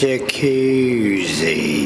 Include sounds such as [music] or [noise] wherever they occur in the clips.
Jacuzzi.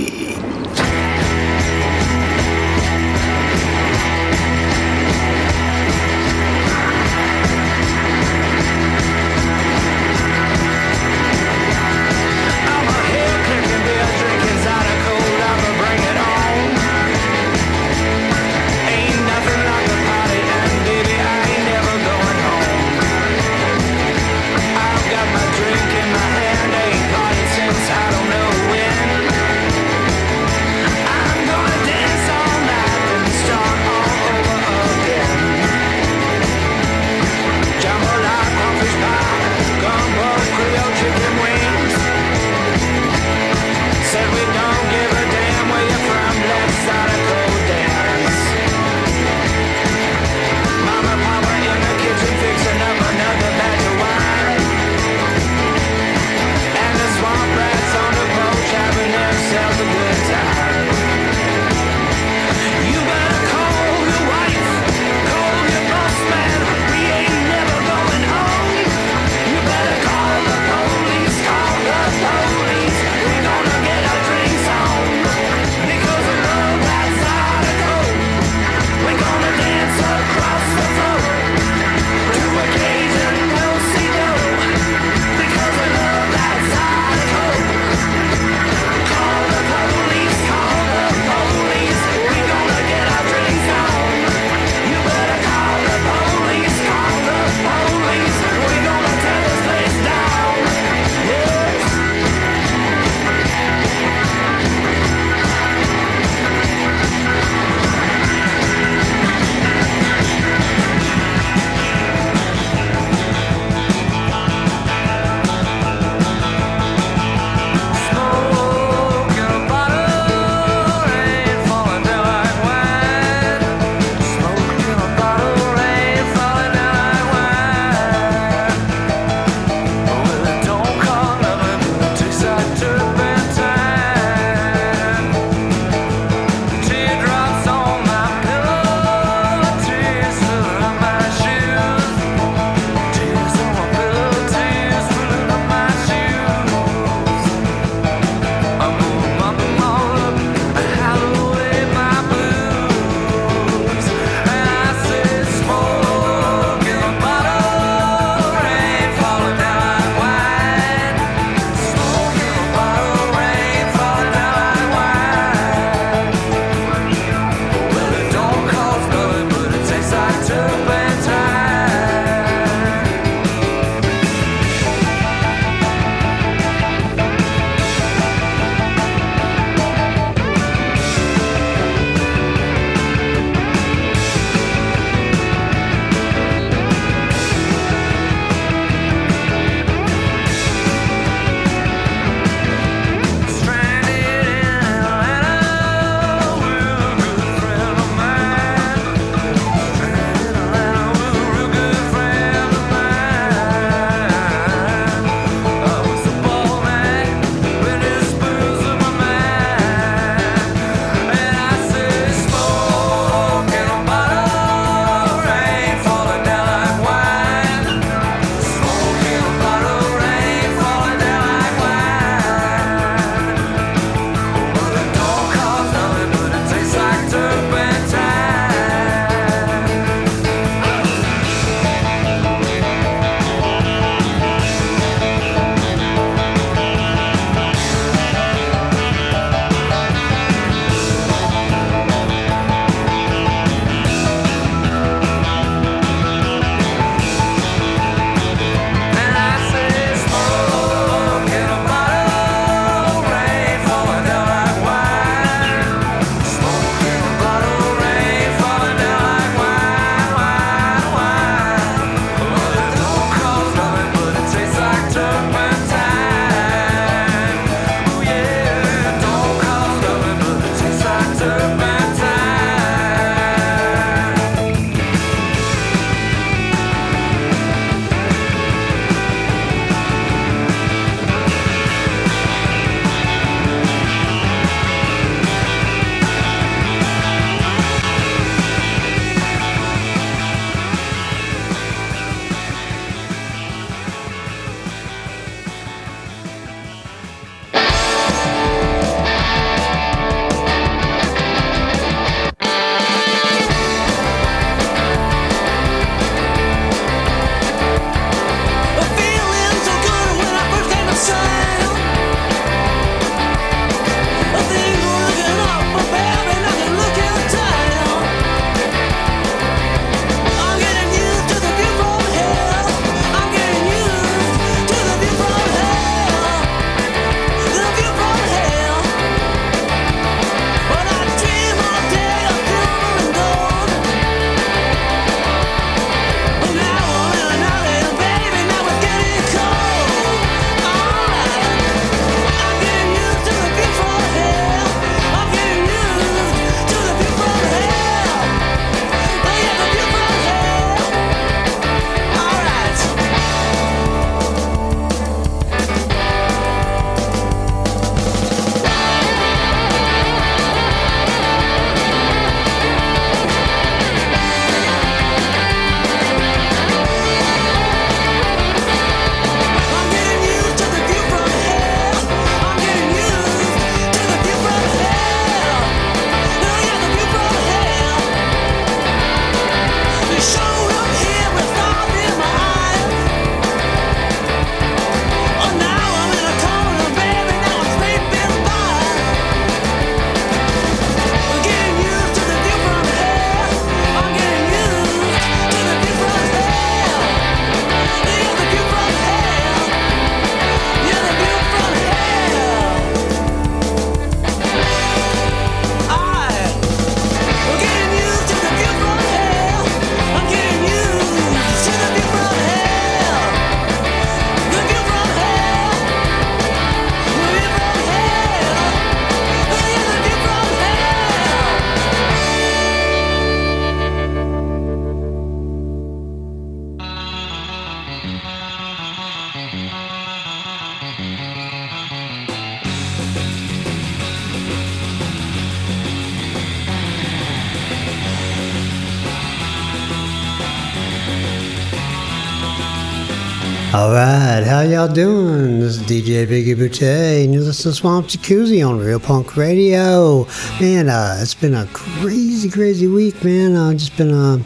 Y'all doing? This is DJ Biggie Boutte, and you listen to Swamp Jacuzzi on Real Punk Radio. Man, uh, it's been a crazy, crazy week, man. I've just been uh,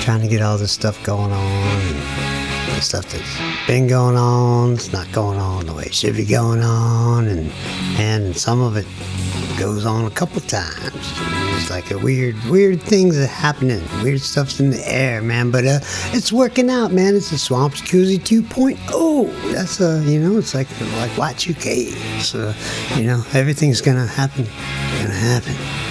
trying to get all this stuff going on, and the stuff that's been going on, it's not going on the way it should be going on, and and some of it goes on a couple times. It's like a weird, weird things are happening. Weird stuff's in the air, man. But uh, it's working out, man. It's a Swamp Jacuzzi 2.0. That's a, uh, you know, it's like like Y2K. So, you know, everything's gonna happen. Gonna happen.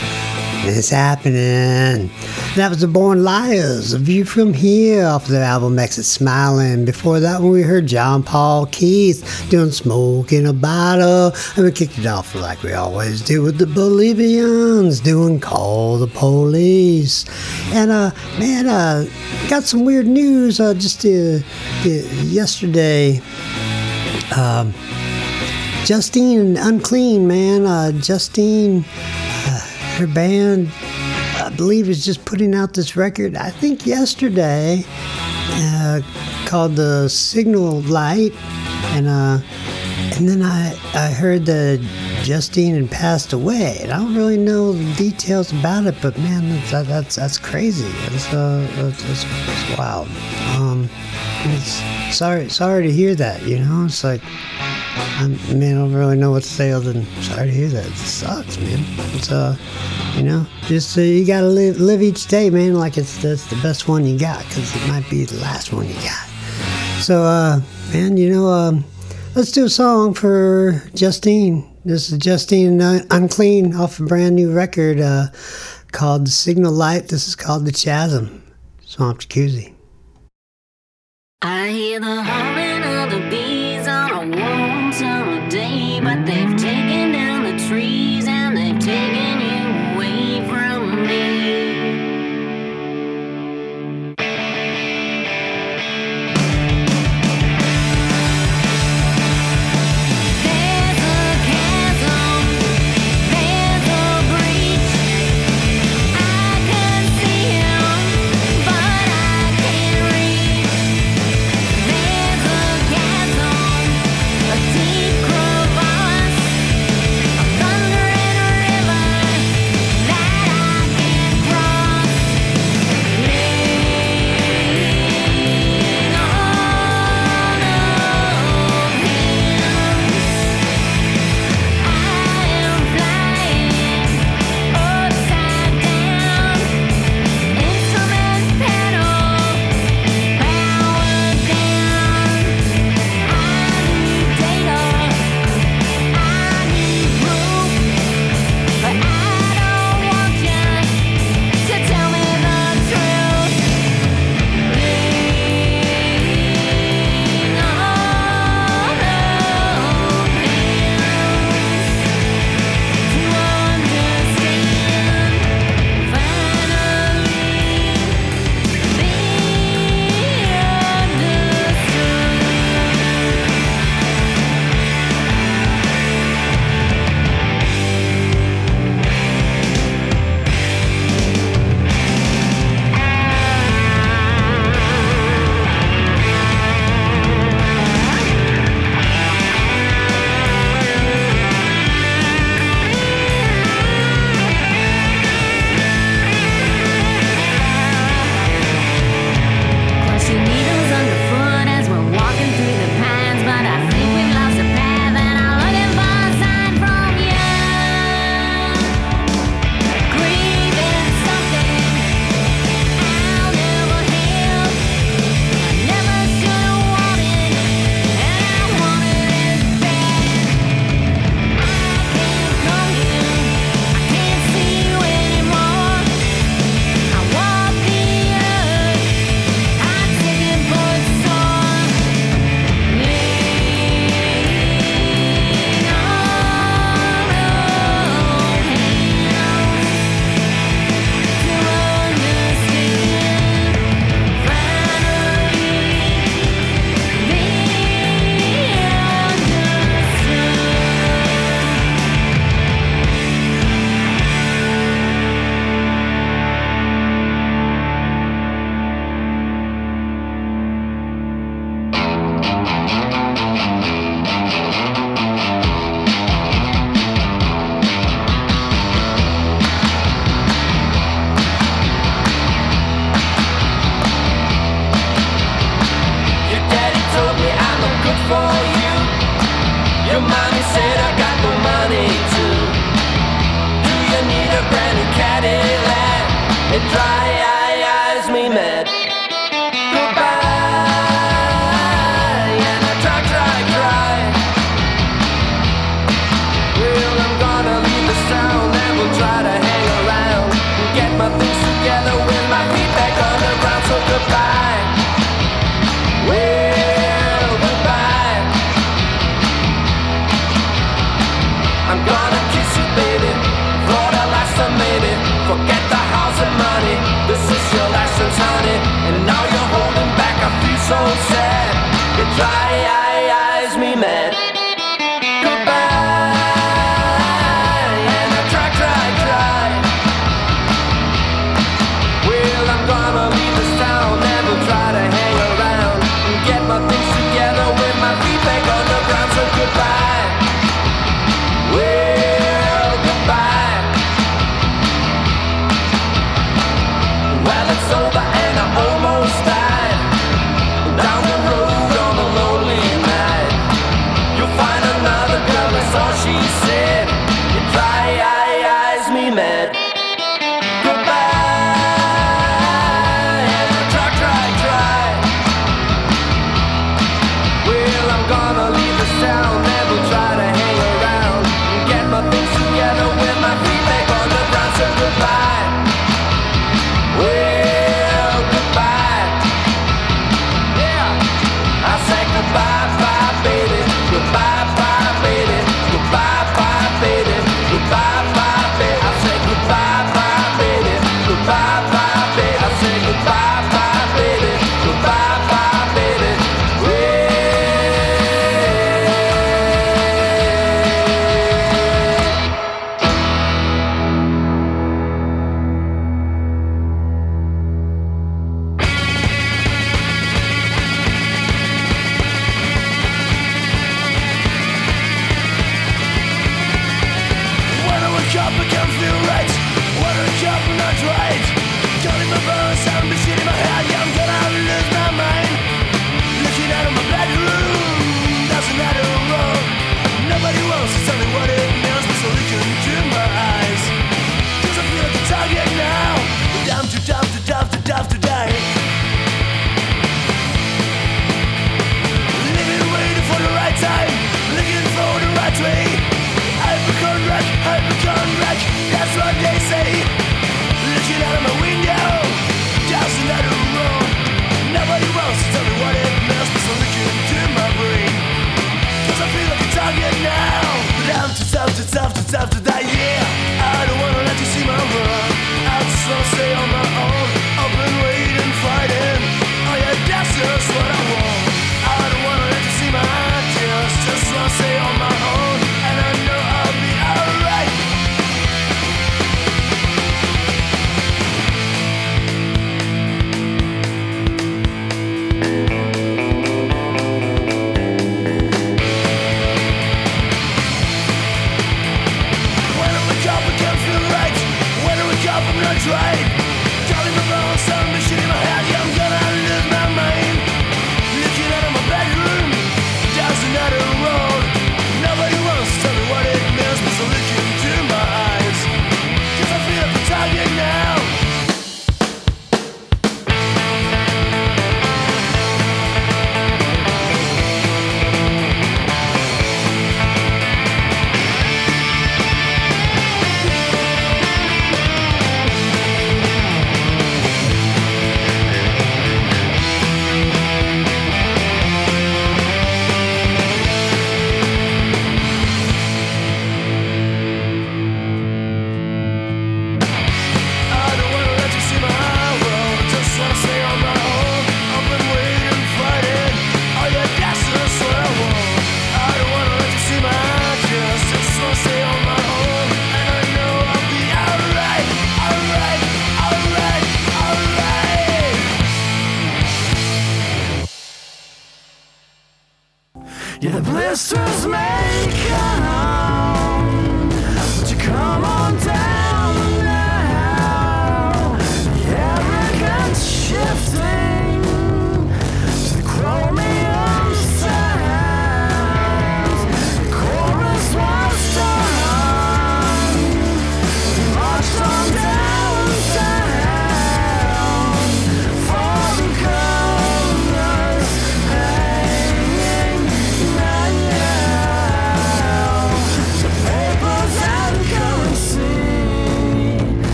It's happening. That was the Born Liars, A View from Here off their album Exit Smiling. Before that one, we heard John Paul Keith doing Smoke in a Bottle. And we kicked it off like we always do with the Bolivians doing Call the Police. And, uh, man, uh, got some weird news uh, just uh, yesterday. Um, Justine Unclean, man. Uh, Justine, her band I believe is just putting out this record, I think yesterday, uh, called The Signal Light. And, uh, and then I, I heard that Justine had passed away. And I don't really know the details about it, but man, that's, that's, that's crazy. It's, uh, it's, it's wild. Um, it's sorry, sorry to hear that, you know? It's like, I man, I don't really know what to say other than sorry to hear that. It sucks, man. It's uh, you know, just uh, you gotta live live each day, man, like it's that's the best one you got, because it might be the last one you got. So, uh, man, you know, um, let's do a song for Justine. This is Justine Unclean off a brand new record uh, called Signal Light. This is called The Chasm. Swamp Jacuzzi. I hear the humming of the bees on warm day, but they've taken down the trees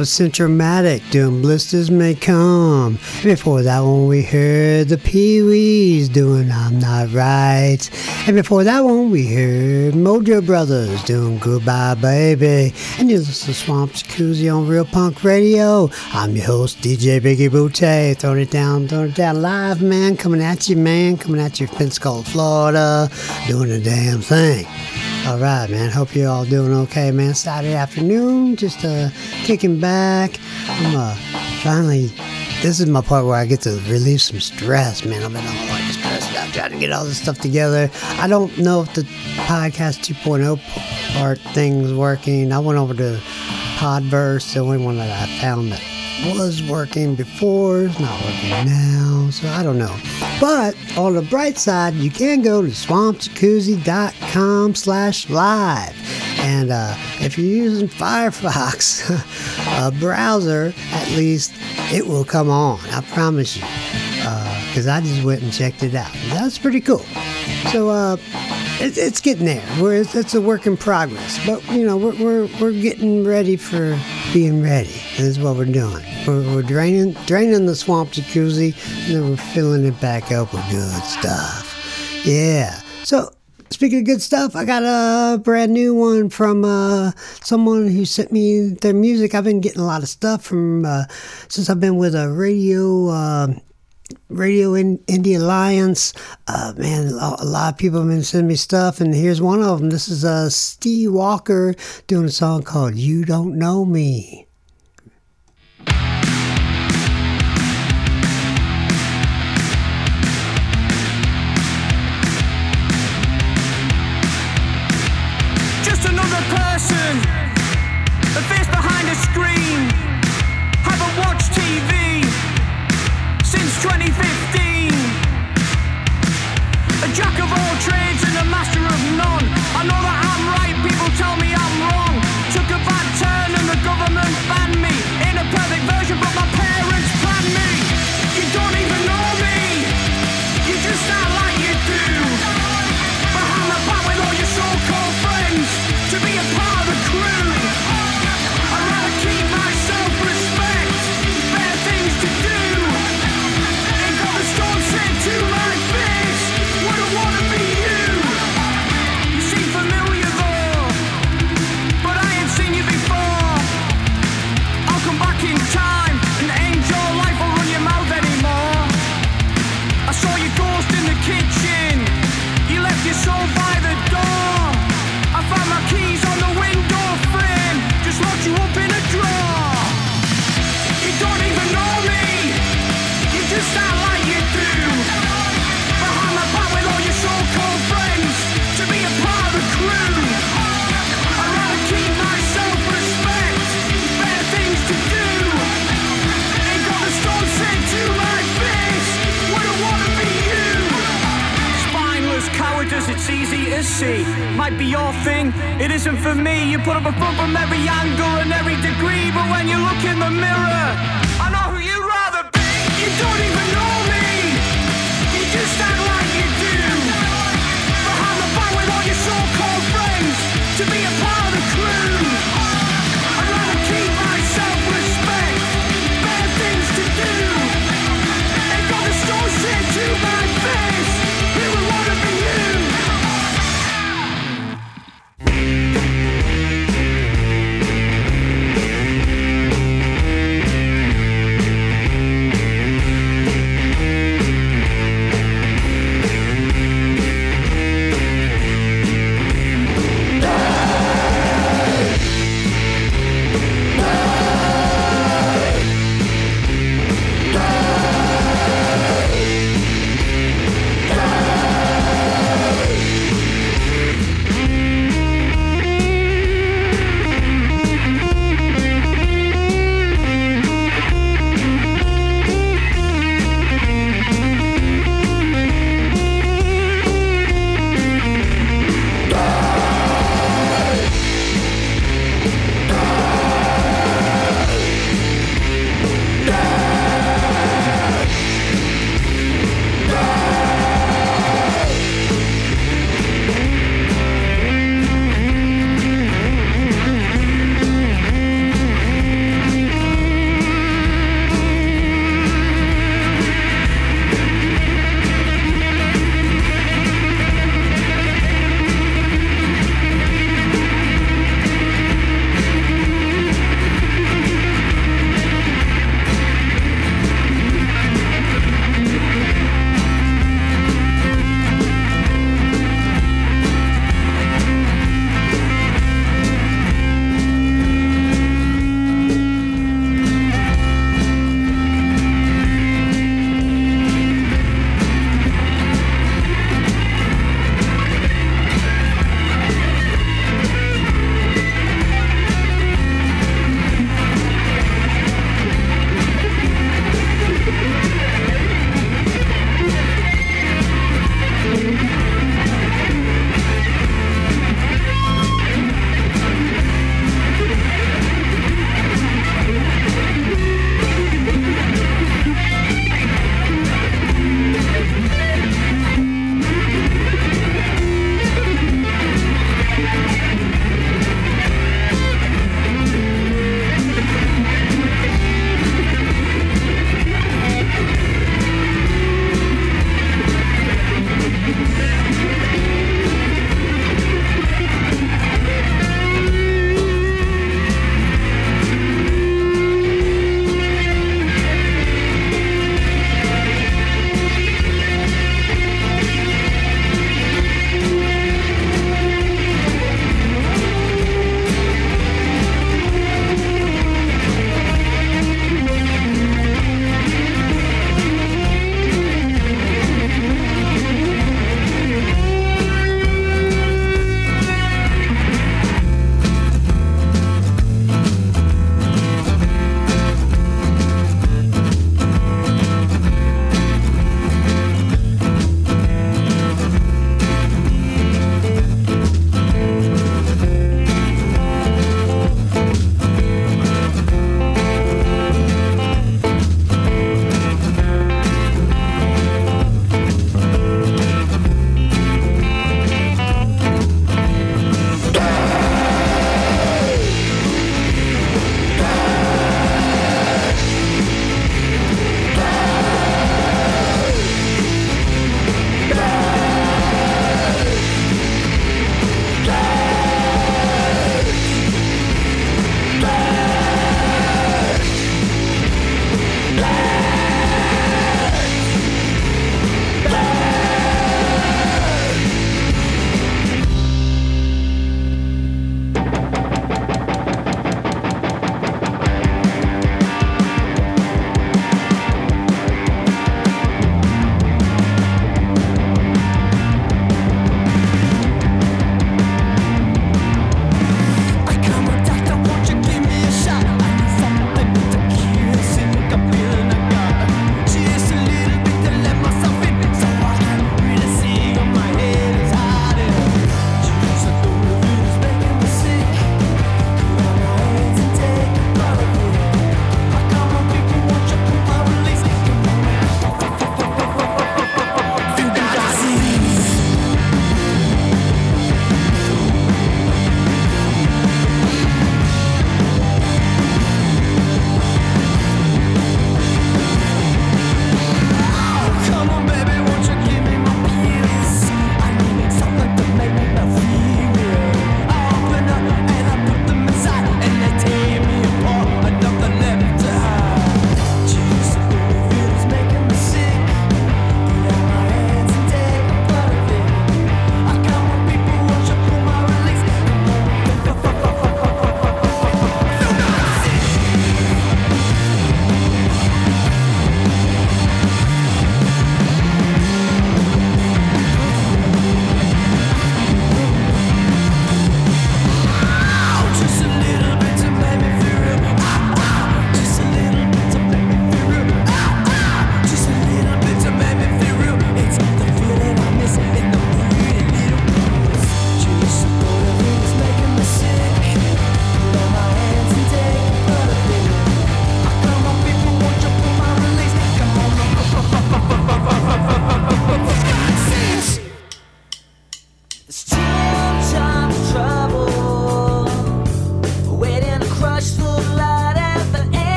That was Centromatic doing Blisters May Come. Before that one, we heard the Peawees doing I'm Not Right. And before that one, we heard Mojo Brothers doing Goodbye Baby. And you listen to Swamp Jacuzzi on Real Punk Radio. I'm your host, DJ Biggie Booty. Throwing it down, throwing it down live, man. Coming at you, man. Coming at you Pensacola, Florida. Doing the damn thing. All right, man. Hope you're all doing okay, man. Saturday afternoon, just uh, kicking back. I'm uh, finally. This is my part where I get to relieve some stress, man. I've been all like stressed out trying to get all this stuff together. I don't know if the podcast 2.0 p- part thing's working. I went over to Podverse, the only one that I found that was working before is not working now, so I don't know. But on the bright side, you can go to swampjacuzzi.com slash live. And uh, if you're using Firefox, a [laughs] browser, at least, it will come on. I promise you. Because I just went and checked it out. That's pretty cool. So, uh, it, it's getting there. We're, it's, it's a work in progress, but you know we're, we're, we're getting ready for being ready. This is what we're doing. We're, we're draining draining the swamp jacuzzi, and then we're filling it back up with good stuff. Yeah. So speaking of good stuff, I got a brand new one from uh, someone who sent me their music. I've been getting a lot of stuff from uh, since I've been with a radio. Uh, Radio in, Indie Alliance. Uh, man, a lot, of people have been sending me stuff, and here's one of them. This is uh, Steve Walker doing a song called You Don't Know Me.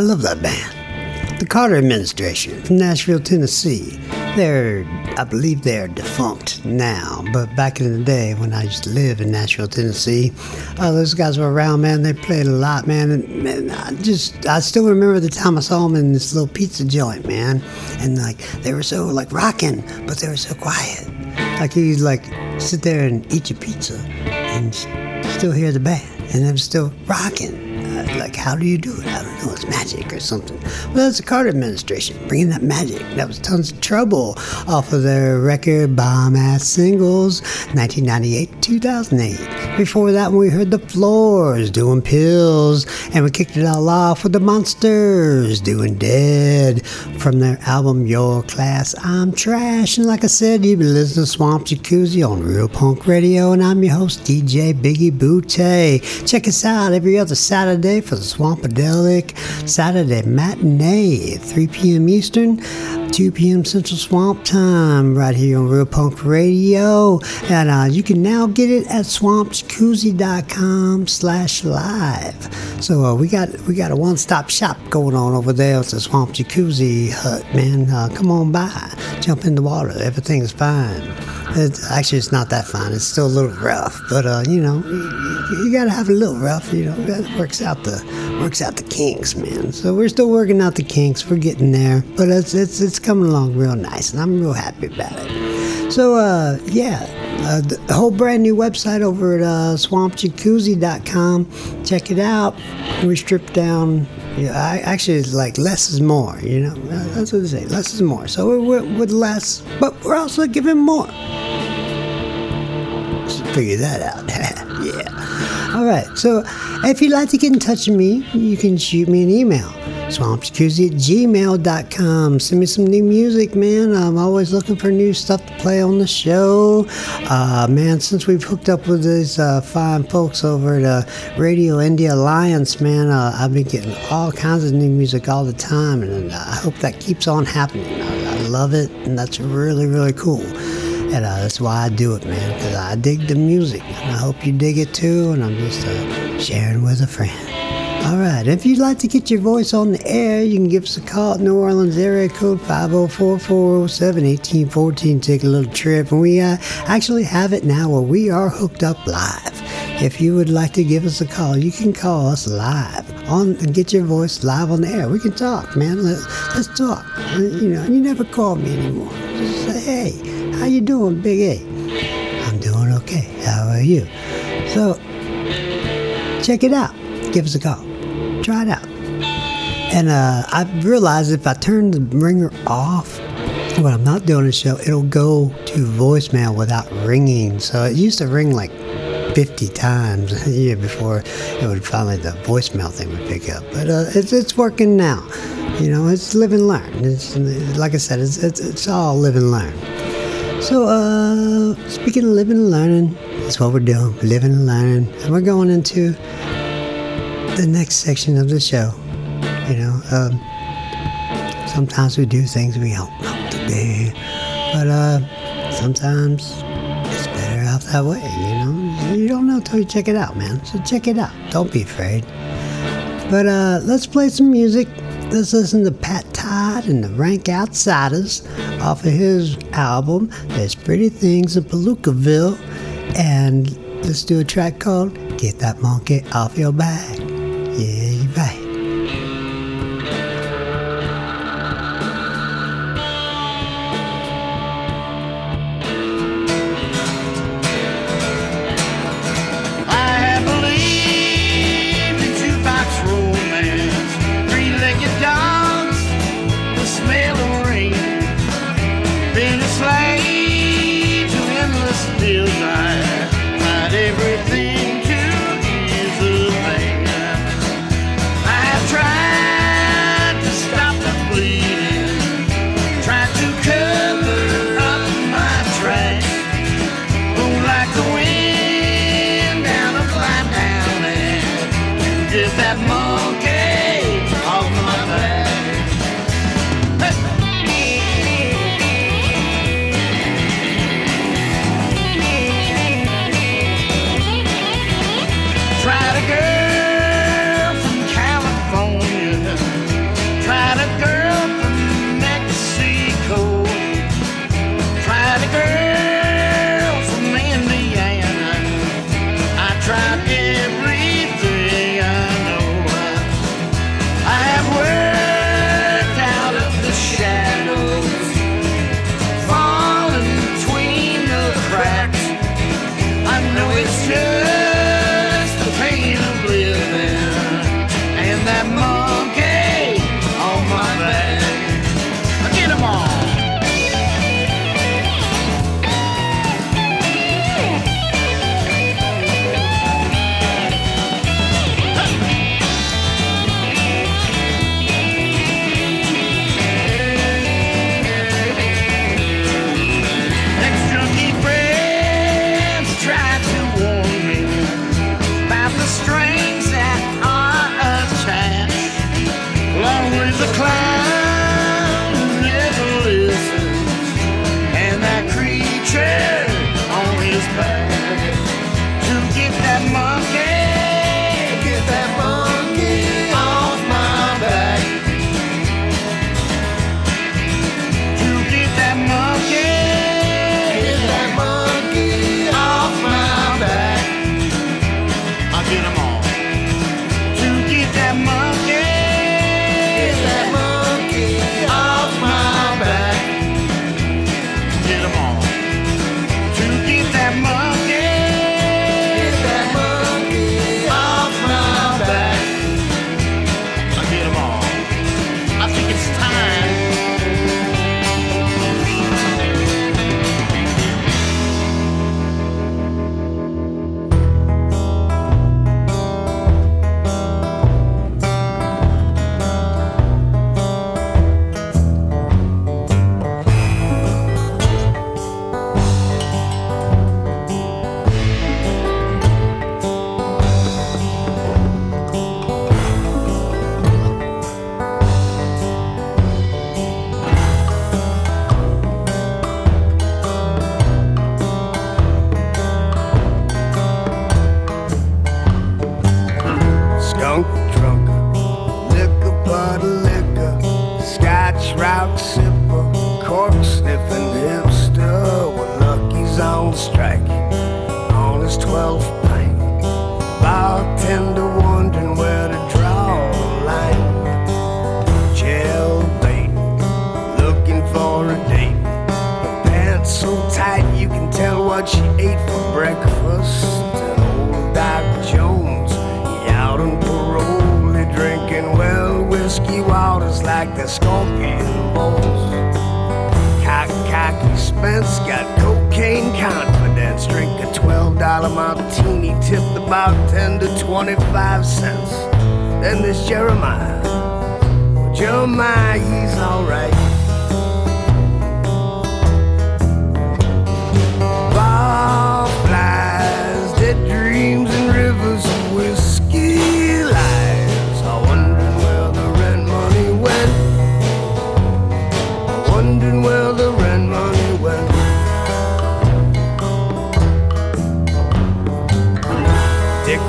Love that band. The Carter administration from Nashville, Tennessee. They're, I believe they're defunct now, but back in the day when I used to live in Nashville, Tennessee, uh, those guys were around, man. They played a lot, man. And man, I just, I still remember the time I saw them in this little pizza joint, man. And like, they were so like rocking, but they were so quiet. Like you'd like sit there and eat your pizza and still hear the band, and them still rocking. Uh, like, how do you do it? Know. It's magic or something. Well, it's the Carter administration bringing that magic. That was tons of trouble off of their record Bomb Ass Singles, 1998 2008. Before that, we heard the Floors doing Pills, and we kicked it all off with the Monsters doing Dead from their album Your Class I'm Trash. And like I said, you've been listening to Swamp Jacuzzi on Real Punk Radio, and I'm your host, DJ Biggie Butte. Check us out every other Saturday for the Swampadelic Saturday matinee 3 p.m. Eastern. 2 p.m. Central Swamp Time right here on Real Punk Radio. And uh, you can now get it at swampjacuzzi.com slash live. So uh, we got we got a one-stop shop going on over there. It's a Swamp Jacuzzi hut, man. Uh, come on by. Jump in the water. Everything's fine. Actually, it's not that fine. It's still a little rough, but uh, you know, you, you gotta have a little rough. You know, that works out the works out the kinks, man. So we're still working out the kinks. We're getting there, but it's it's it's coming along real nice, and I'm real happy about it. So uh, yeah, uh, the whole brand new website over at uh, swampjacuzzi.com. Check it out. We stripped down. Yeah, I, actually, it's like less is more. You know, that's what they say. Less is more. So we're, we're with less, but we're also giving more. Figure that out. [laughs] yeah. All right. So if you'd like to get in touch with me, you can shoot me an email. SwampJacuzzi at gmail.com. Send me some new music, man. I'm always looking for new stuff to play on the show. Uh, man, since we've hooked up with these uh, fine folks over at uh, Radio Indie Alliance, man, uh, I've been getting all kinds of new music all the time, and I hope that keeps on happening. I, I love it, and that's really, really cool. And uh, that's why I do it, man, because I dig the music. And I hope you dig it too, and I'm just uh, sharing with a friend. All right, if you'd like to get your voice on the air, you can give us a call at New Orleans area code 504-407-1814. Take a little trip, and we uh, actually have it now where we are hooked up live. If you would like to give us a call, you can call us live on and get your voice live on the air. We can talk, man. Let's, let's talk. You know, you never call me anymore. Just say, hey, how you doing, Big A? I'm doing okay. How are you? So check it out. Give us a call. Try it out. And uh, I've realized if I turn the ringer off when I'm not doing a show, it'll go to voicemail without ringing. So it used to ring like 50 times [laughs] a year before it would finally, the voicemail thing would pick up. But uh, it's, it's working now. You know, it's live and learn. It's, like I said, it's, it's, it's all live and learn. So, uh, speaking of living and learning, that's what we're doing, living and learning. And we're going into the next section of the show. You know, um, sometimes we do things we don't know to do, but uh, sometimes it's better out that way. You know, you don't know until you check it out, man. So check it out. Don't be afraid. But uh, let's play some music. Let's listen to Pat Todd and the Rank Outsiders off of his album, There's Pretty Things in Palookaville. And let's do a track called Get That Monkey Off Your Back.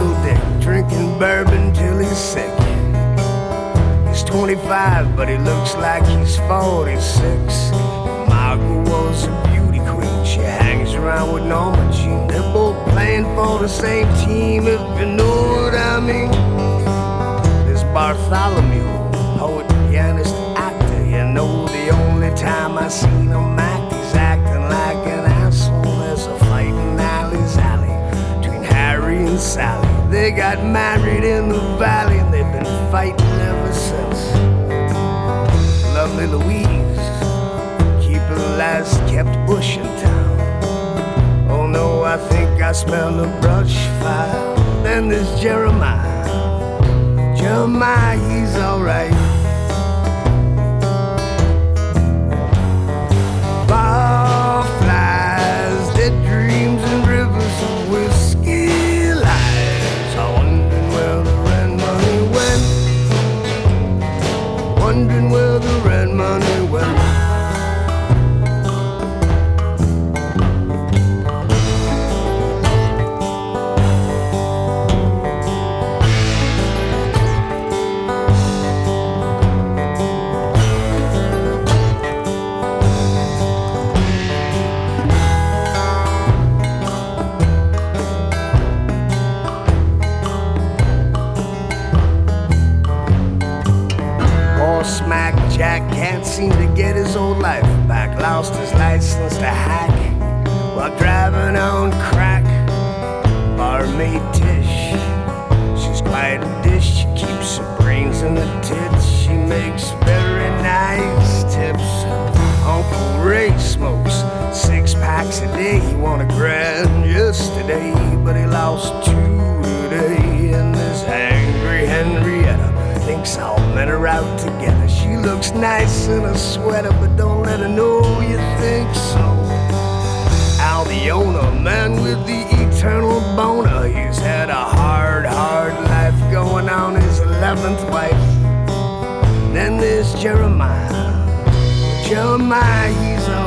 Dickle Dick drinking bourbon till he's sick. He's 25, but he looks like he's 46. Margaret was a beauty queen. She hangs around with Norma Jean. They're both playing for the same team, if you know what I mean. There's Bartholomew, poet, pianist, actor. You know, the only time I seen him They got married in the valley and they've been fighting ever since. Lovely Louise, keep the last kept bush in town. Oh no, I think I smell a brush fire. Then there's Jeremiah. Jeremiah, he's alright. His old life back. Lost his license to hack while driving on crack. Barmaid Tish, she's quite a dish. She keeps her brains in the tits. She makes very nice tips. Uncle Ray smokes six packs a day. He won a grand yesterday, but he lost two today. And this angry Henrietta thinks all men her out together. She looks nice in a sweater, but don't let her know you think so. Al the owner, man with the eternal boner. He's had a hard, hard life going on his 11th wife. Then there's Jeremiah. Jeremiah, he's alright.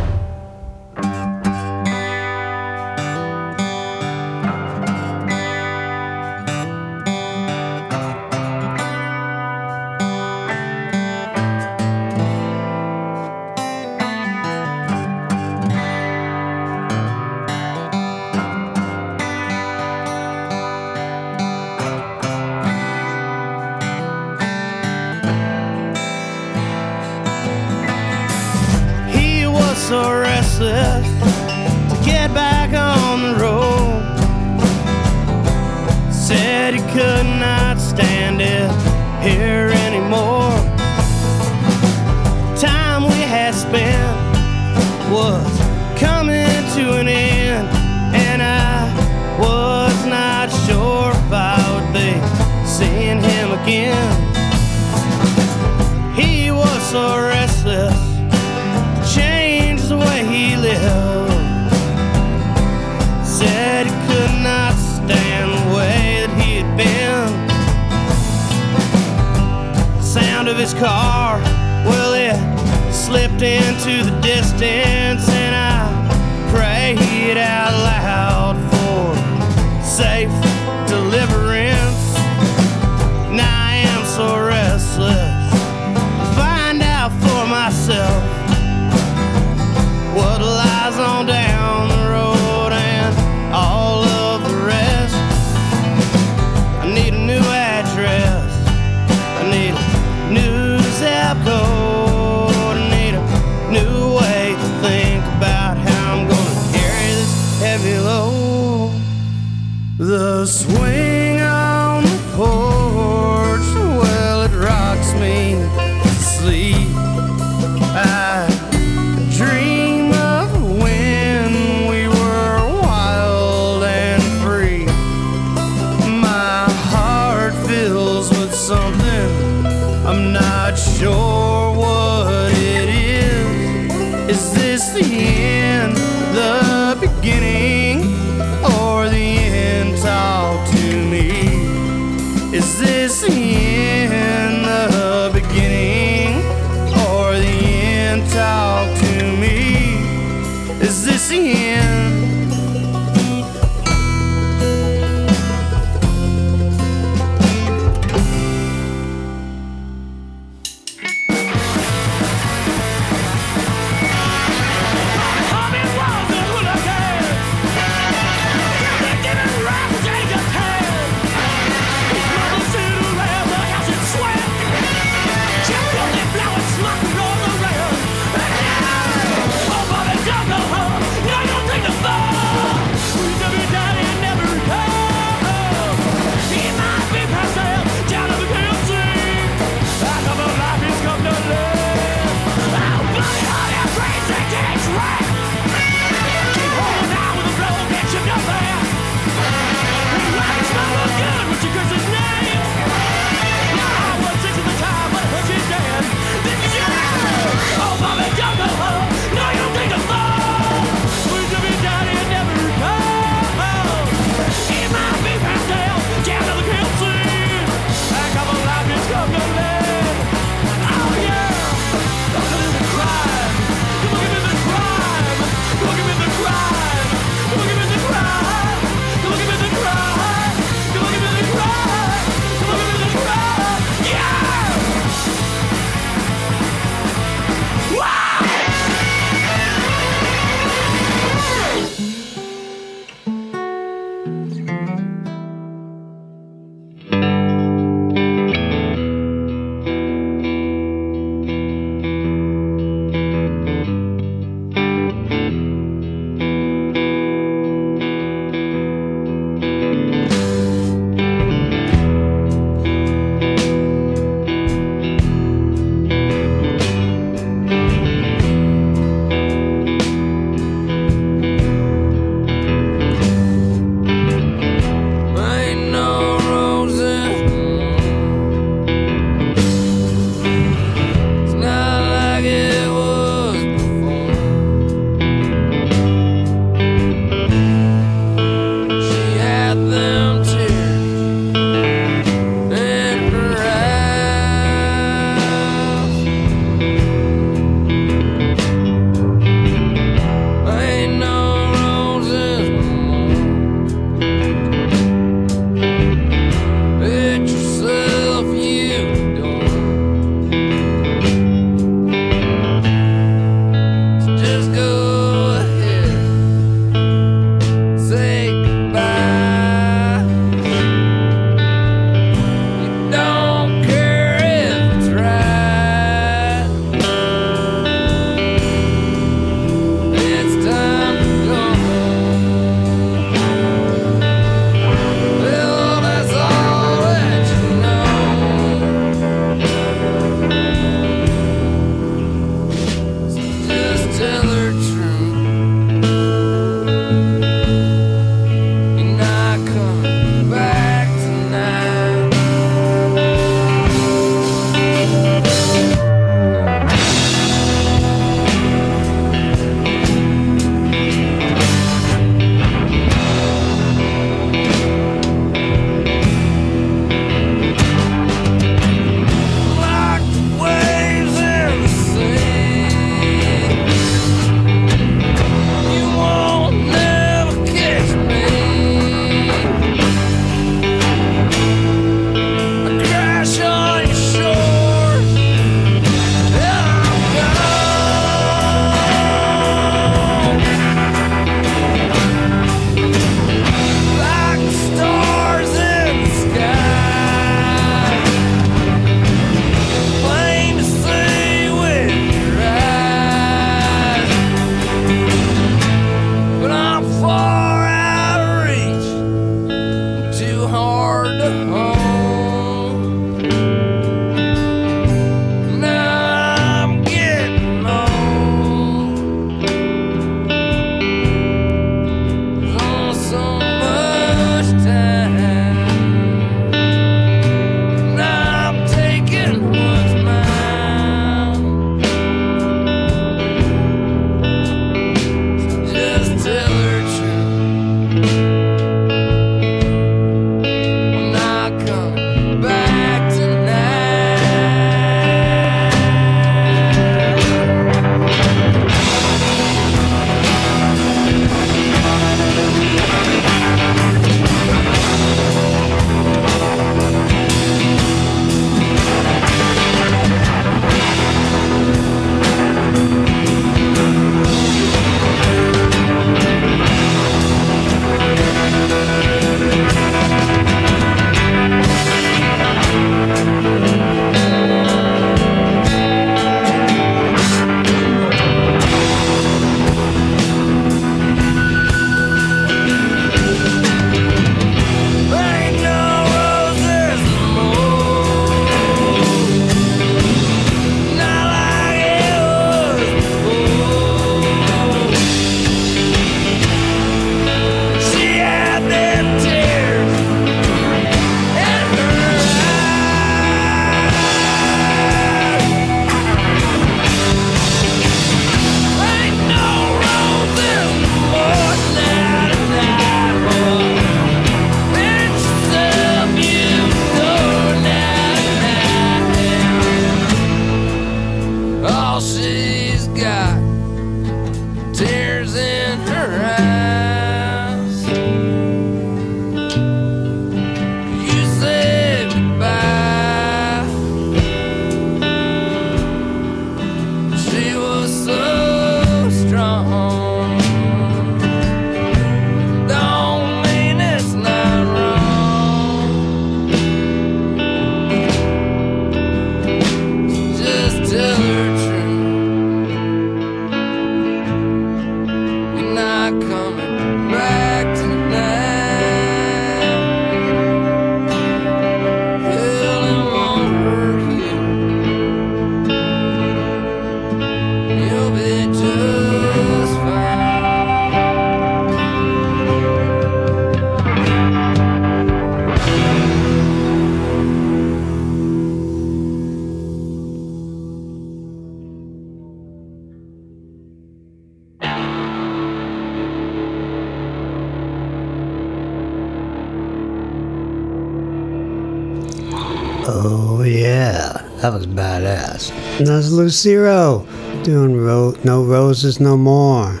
Lucero doing ro- No Roses No More.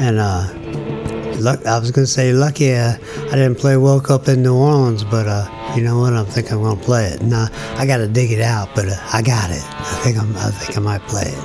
And uh luck I was gonna say lucky uh, I didn't play Woke Up in New Orleans, but uh you know what? I'm thinking I'm gonna play it. Nah, I gotta dig it out, but uh, I got it. I think I'm I think I might play it.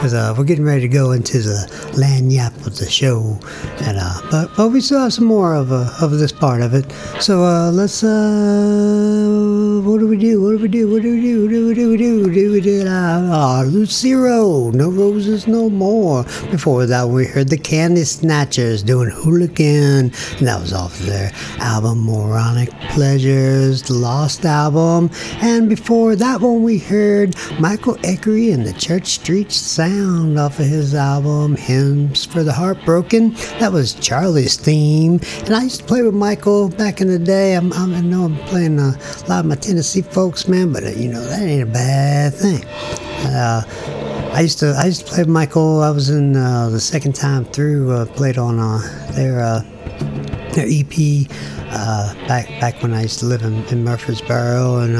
Cause uh, we're getting ready to go into the land yap of the show, and uh, but but we still have some more of uh, of this part of it. So uh, let's uh, do we do? What do we do? What do we do? What do we do? What do we do? We did uh, uh, Lucero, no roses, no more. Before that, we heard the Candy Snatchers doing Hooligan, and that was off their album Moronic Pleasures, the Lost album. And before that one, we heard Michael Acree and the Church Street Sound off of his album Hymns for the Heartbroken. That was Charlie's theme, and I used to play with Michael back in the day. I'm, I'm, I know I'm playing a lot of my Tennessee folks, man, but uh, you know that ain't a bad thing. Uh, I used to I used to play with Michael. I was in uh, the second time through. Uh, played on uh, their uh, their EP back back when I used to live in, in Murfreesboro and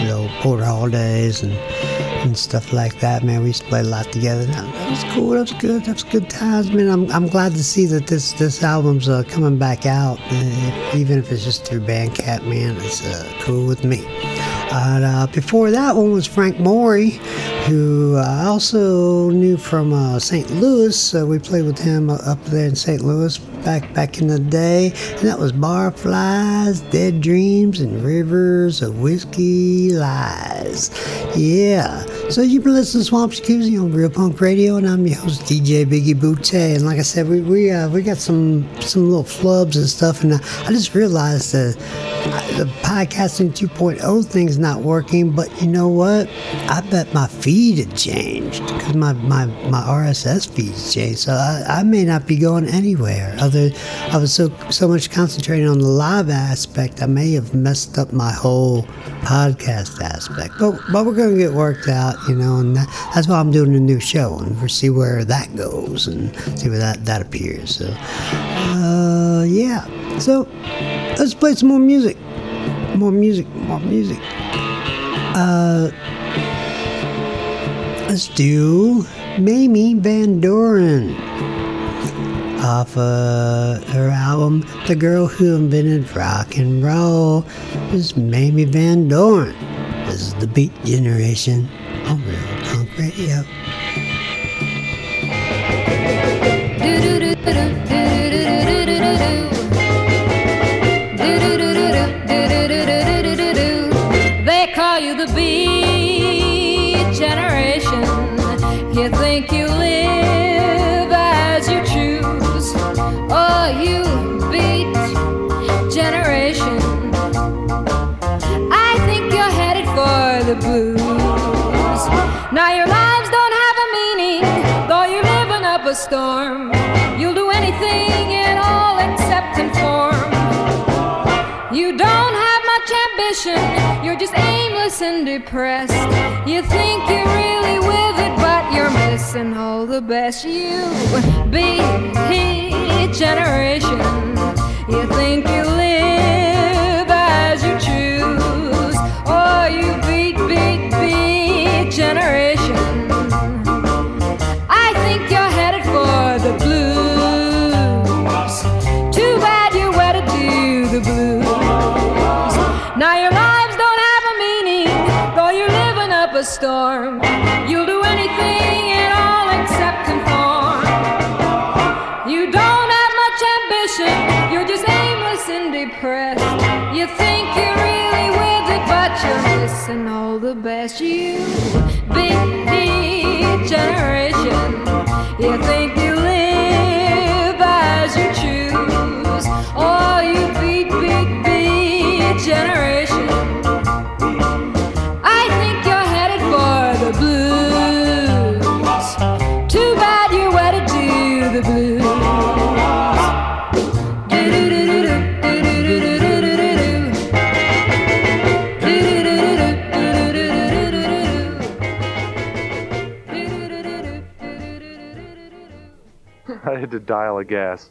you know Porter Hall days and and stuff like that. Man, we used to play a lot together. That, that was cool. That was good. That was good times, man. I'm, I'm glad to see that this this album's uh, coming back out, uh, even if it's just through Bandcamp. Man, it's uh, cool with me. Uh, before that one was Frank Morey, who I also knew from uh, St. Louis. We played with him uh, up there in St. Louis back back in the day, and that was Barflies, Dead Dreams, and Rivers of Whiskey Lies. Yeah. So you've been listening to Swamp Jacuzzi on Real Punk Radio, and I'm your host DJ Biggie Boutte. And like I said, we we uh, we got some some little flubs and stuff, and uh, I just realized that the podcasting 2.0 thing's not working, but you know what? I bet my feed had changed because my, my, my RSS feed's changed. So I, I may not be going anywhere. Other, I was so so much concentrating on the live aspect, I may have messed up my whole podcast aspect. But but we're gonna get worked out, you know, and that, that's why I'm doing a new show and see where that goes and see where that that appears. So, uh, yeah. So let's play some more music. More music, more music. Uh, let's do Mamie Van Doren off uh, her album The Girl Who Invented Rock and Roll. This is Mamie Van Doren. This is the Beat Generation on Real Punk and depressed. You think you're really with it, but you're missing all the best. You be generation. You think you live to dial a gas.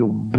Enough,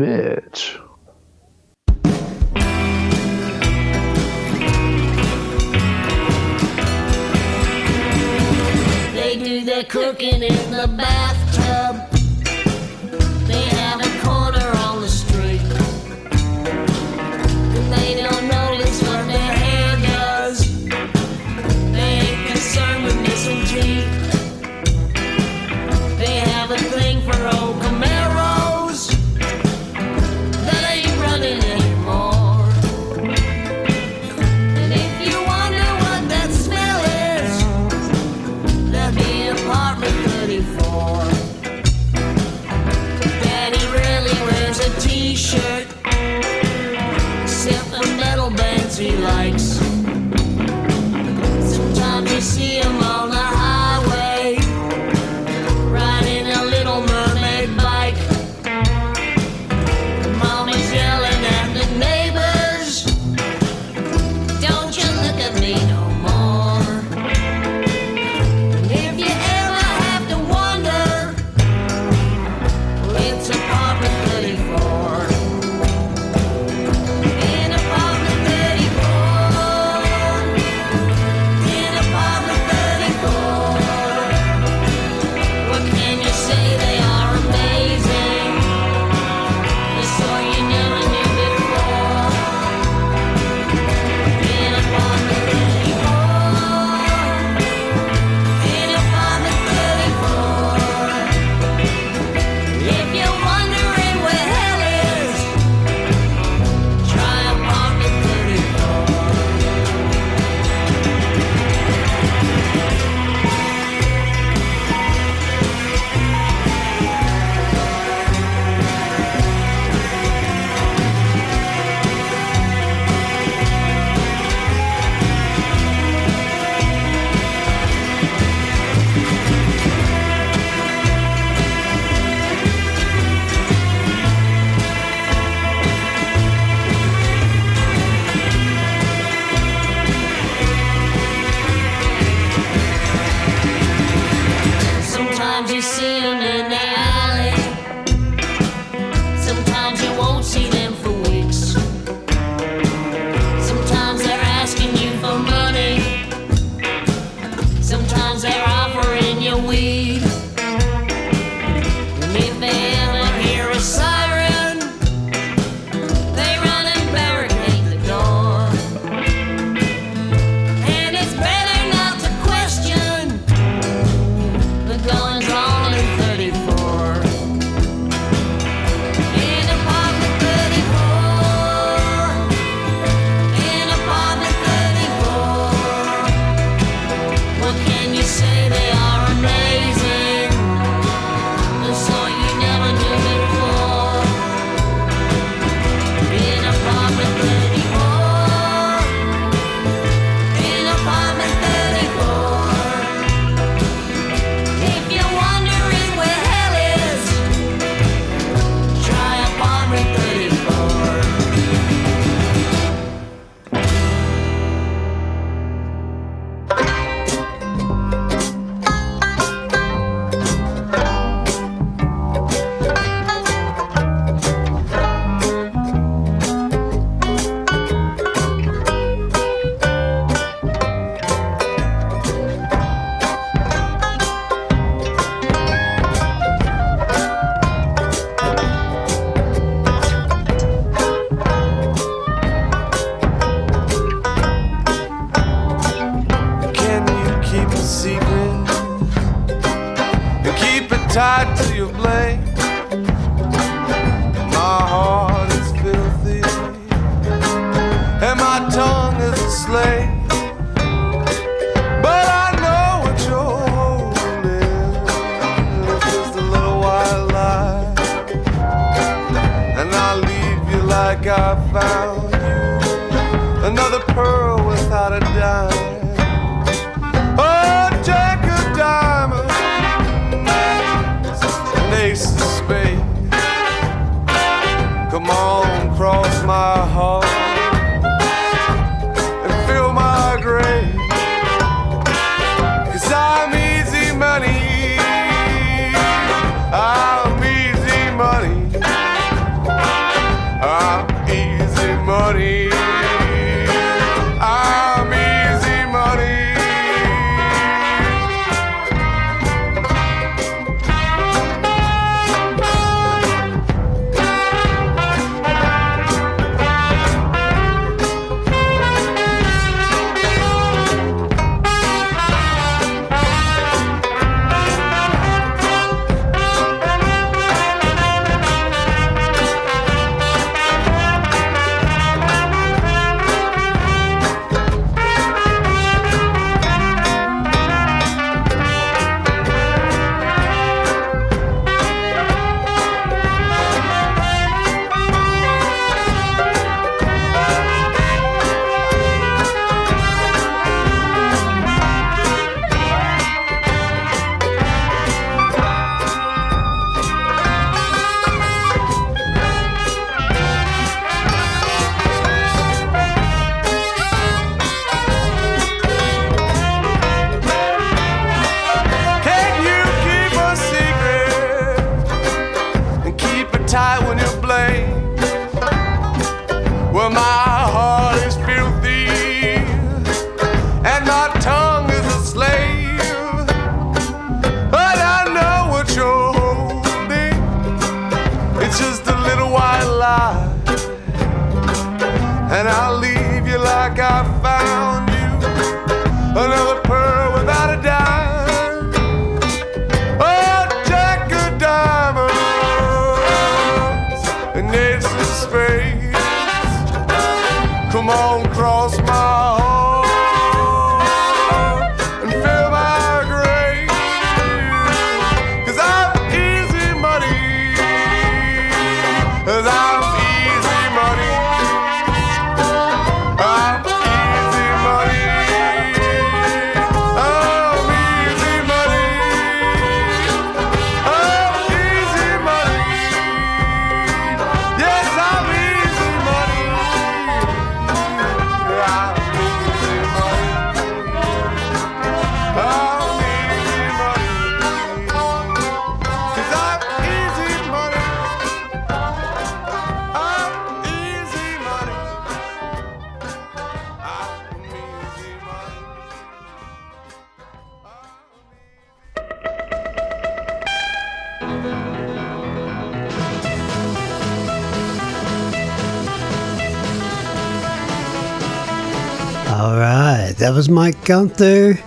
Mike Gunther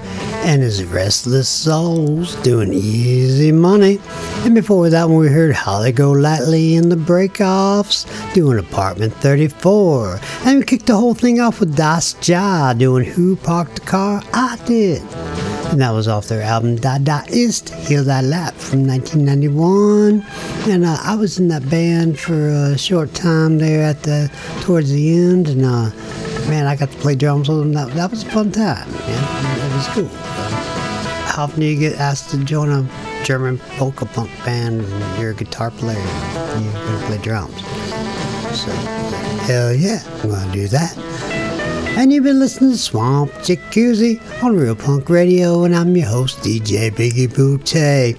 and his Restless Souls doing Easy Money. And before that one, we heard Holly Golightly in the Breakoffs doing Apartment 34. And we kicked the whole thing off with Das Jah doing Who Parked the Car? I Did. And that was off their album Da Da Ist, Heal Thy Lap from 1991. And uh, I was in that band for a short time there at the towards the end. And uh, man, I got to play drums with them. That, that was a fun time, man. It was cool. How often do you get asked to join a German polka punk band and you're a guitar player and you're going to play drums? So, hell yeah, I'm going to do that. And you've been listening to Swamp Jacuzzi on Real Punk Radio, and I'm your host, DJ Biggie Bootay.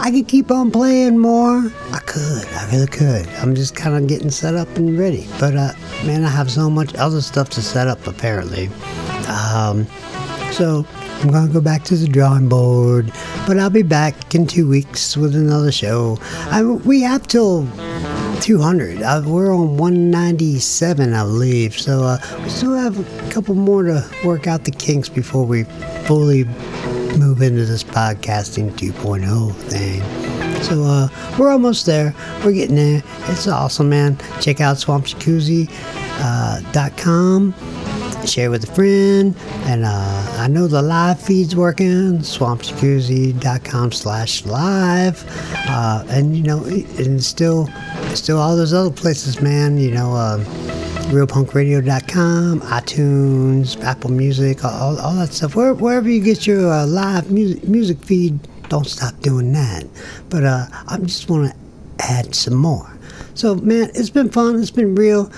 I could keep on playing more. I could, I really could. I'm just kind of getting set up and ready. But, uh, man, I have so much other stuff to set up, apparently. Um, so, I'm going to go back to the drawing board, but I'll be back in two weeks with another show. I, we have till 200. Uh, we're on 197, I believe. So uh, we still have a couple more to work out the kinks before we fully move into this podcasting 2.0 thing. So uh, we're almost there. We're getting there. It's awesome, man. Check out swampjacuzzi.com. Share with a friend. And uh, I know the live feed's working. Swampjacuzzi.com slash live. Uh, and, you know, and still, still all those other places, man. You know, uh, realpunkradio.com, iTunes, Apple Music, all, all that stuff. Where, wherever you get your uh, live music, music feed, don't stop doing that. But uh, I just want to add some more. So, man, it's been fun. It's been real.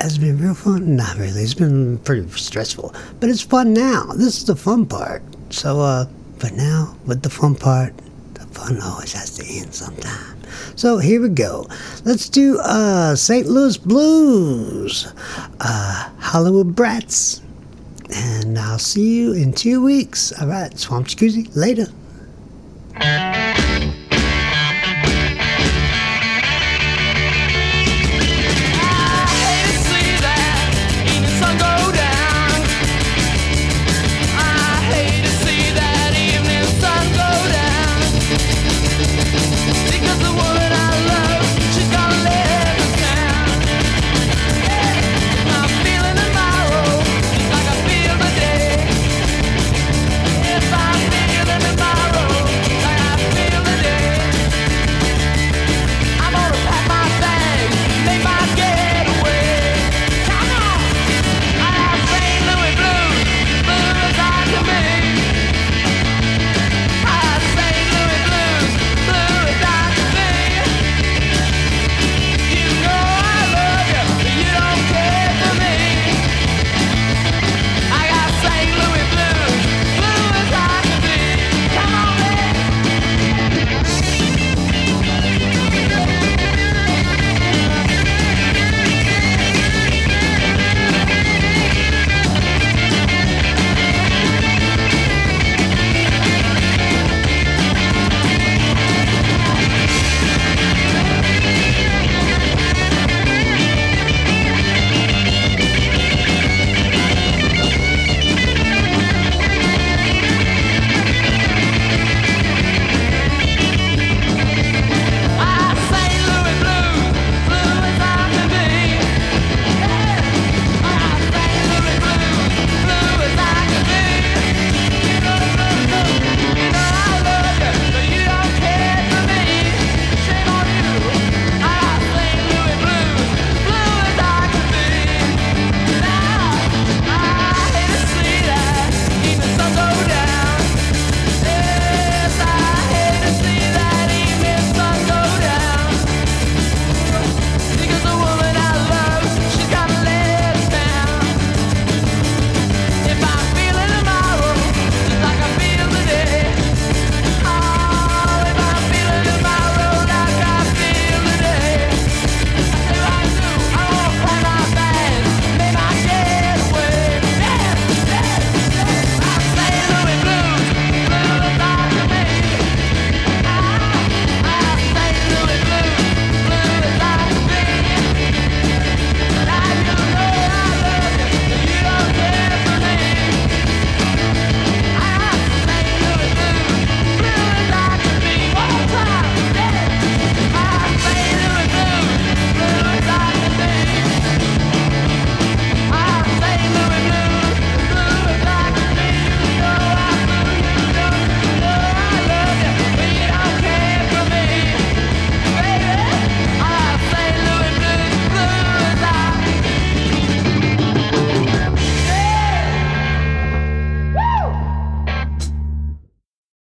Has been real fun? Not really. It's been pretty stressful. But it's fun now. This is the fun part. So, uh, but now, with the fun part, the fun always has to end sometime. So here we go. Let's do uh, St. Louis Blues, uh, Hollywood Brats. And I'll see you in two weeks. All right, Swamp Jacuzzi, later.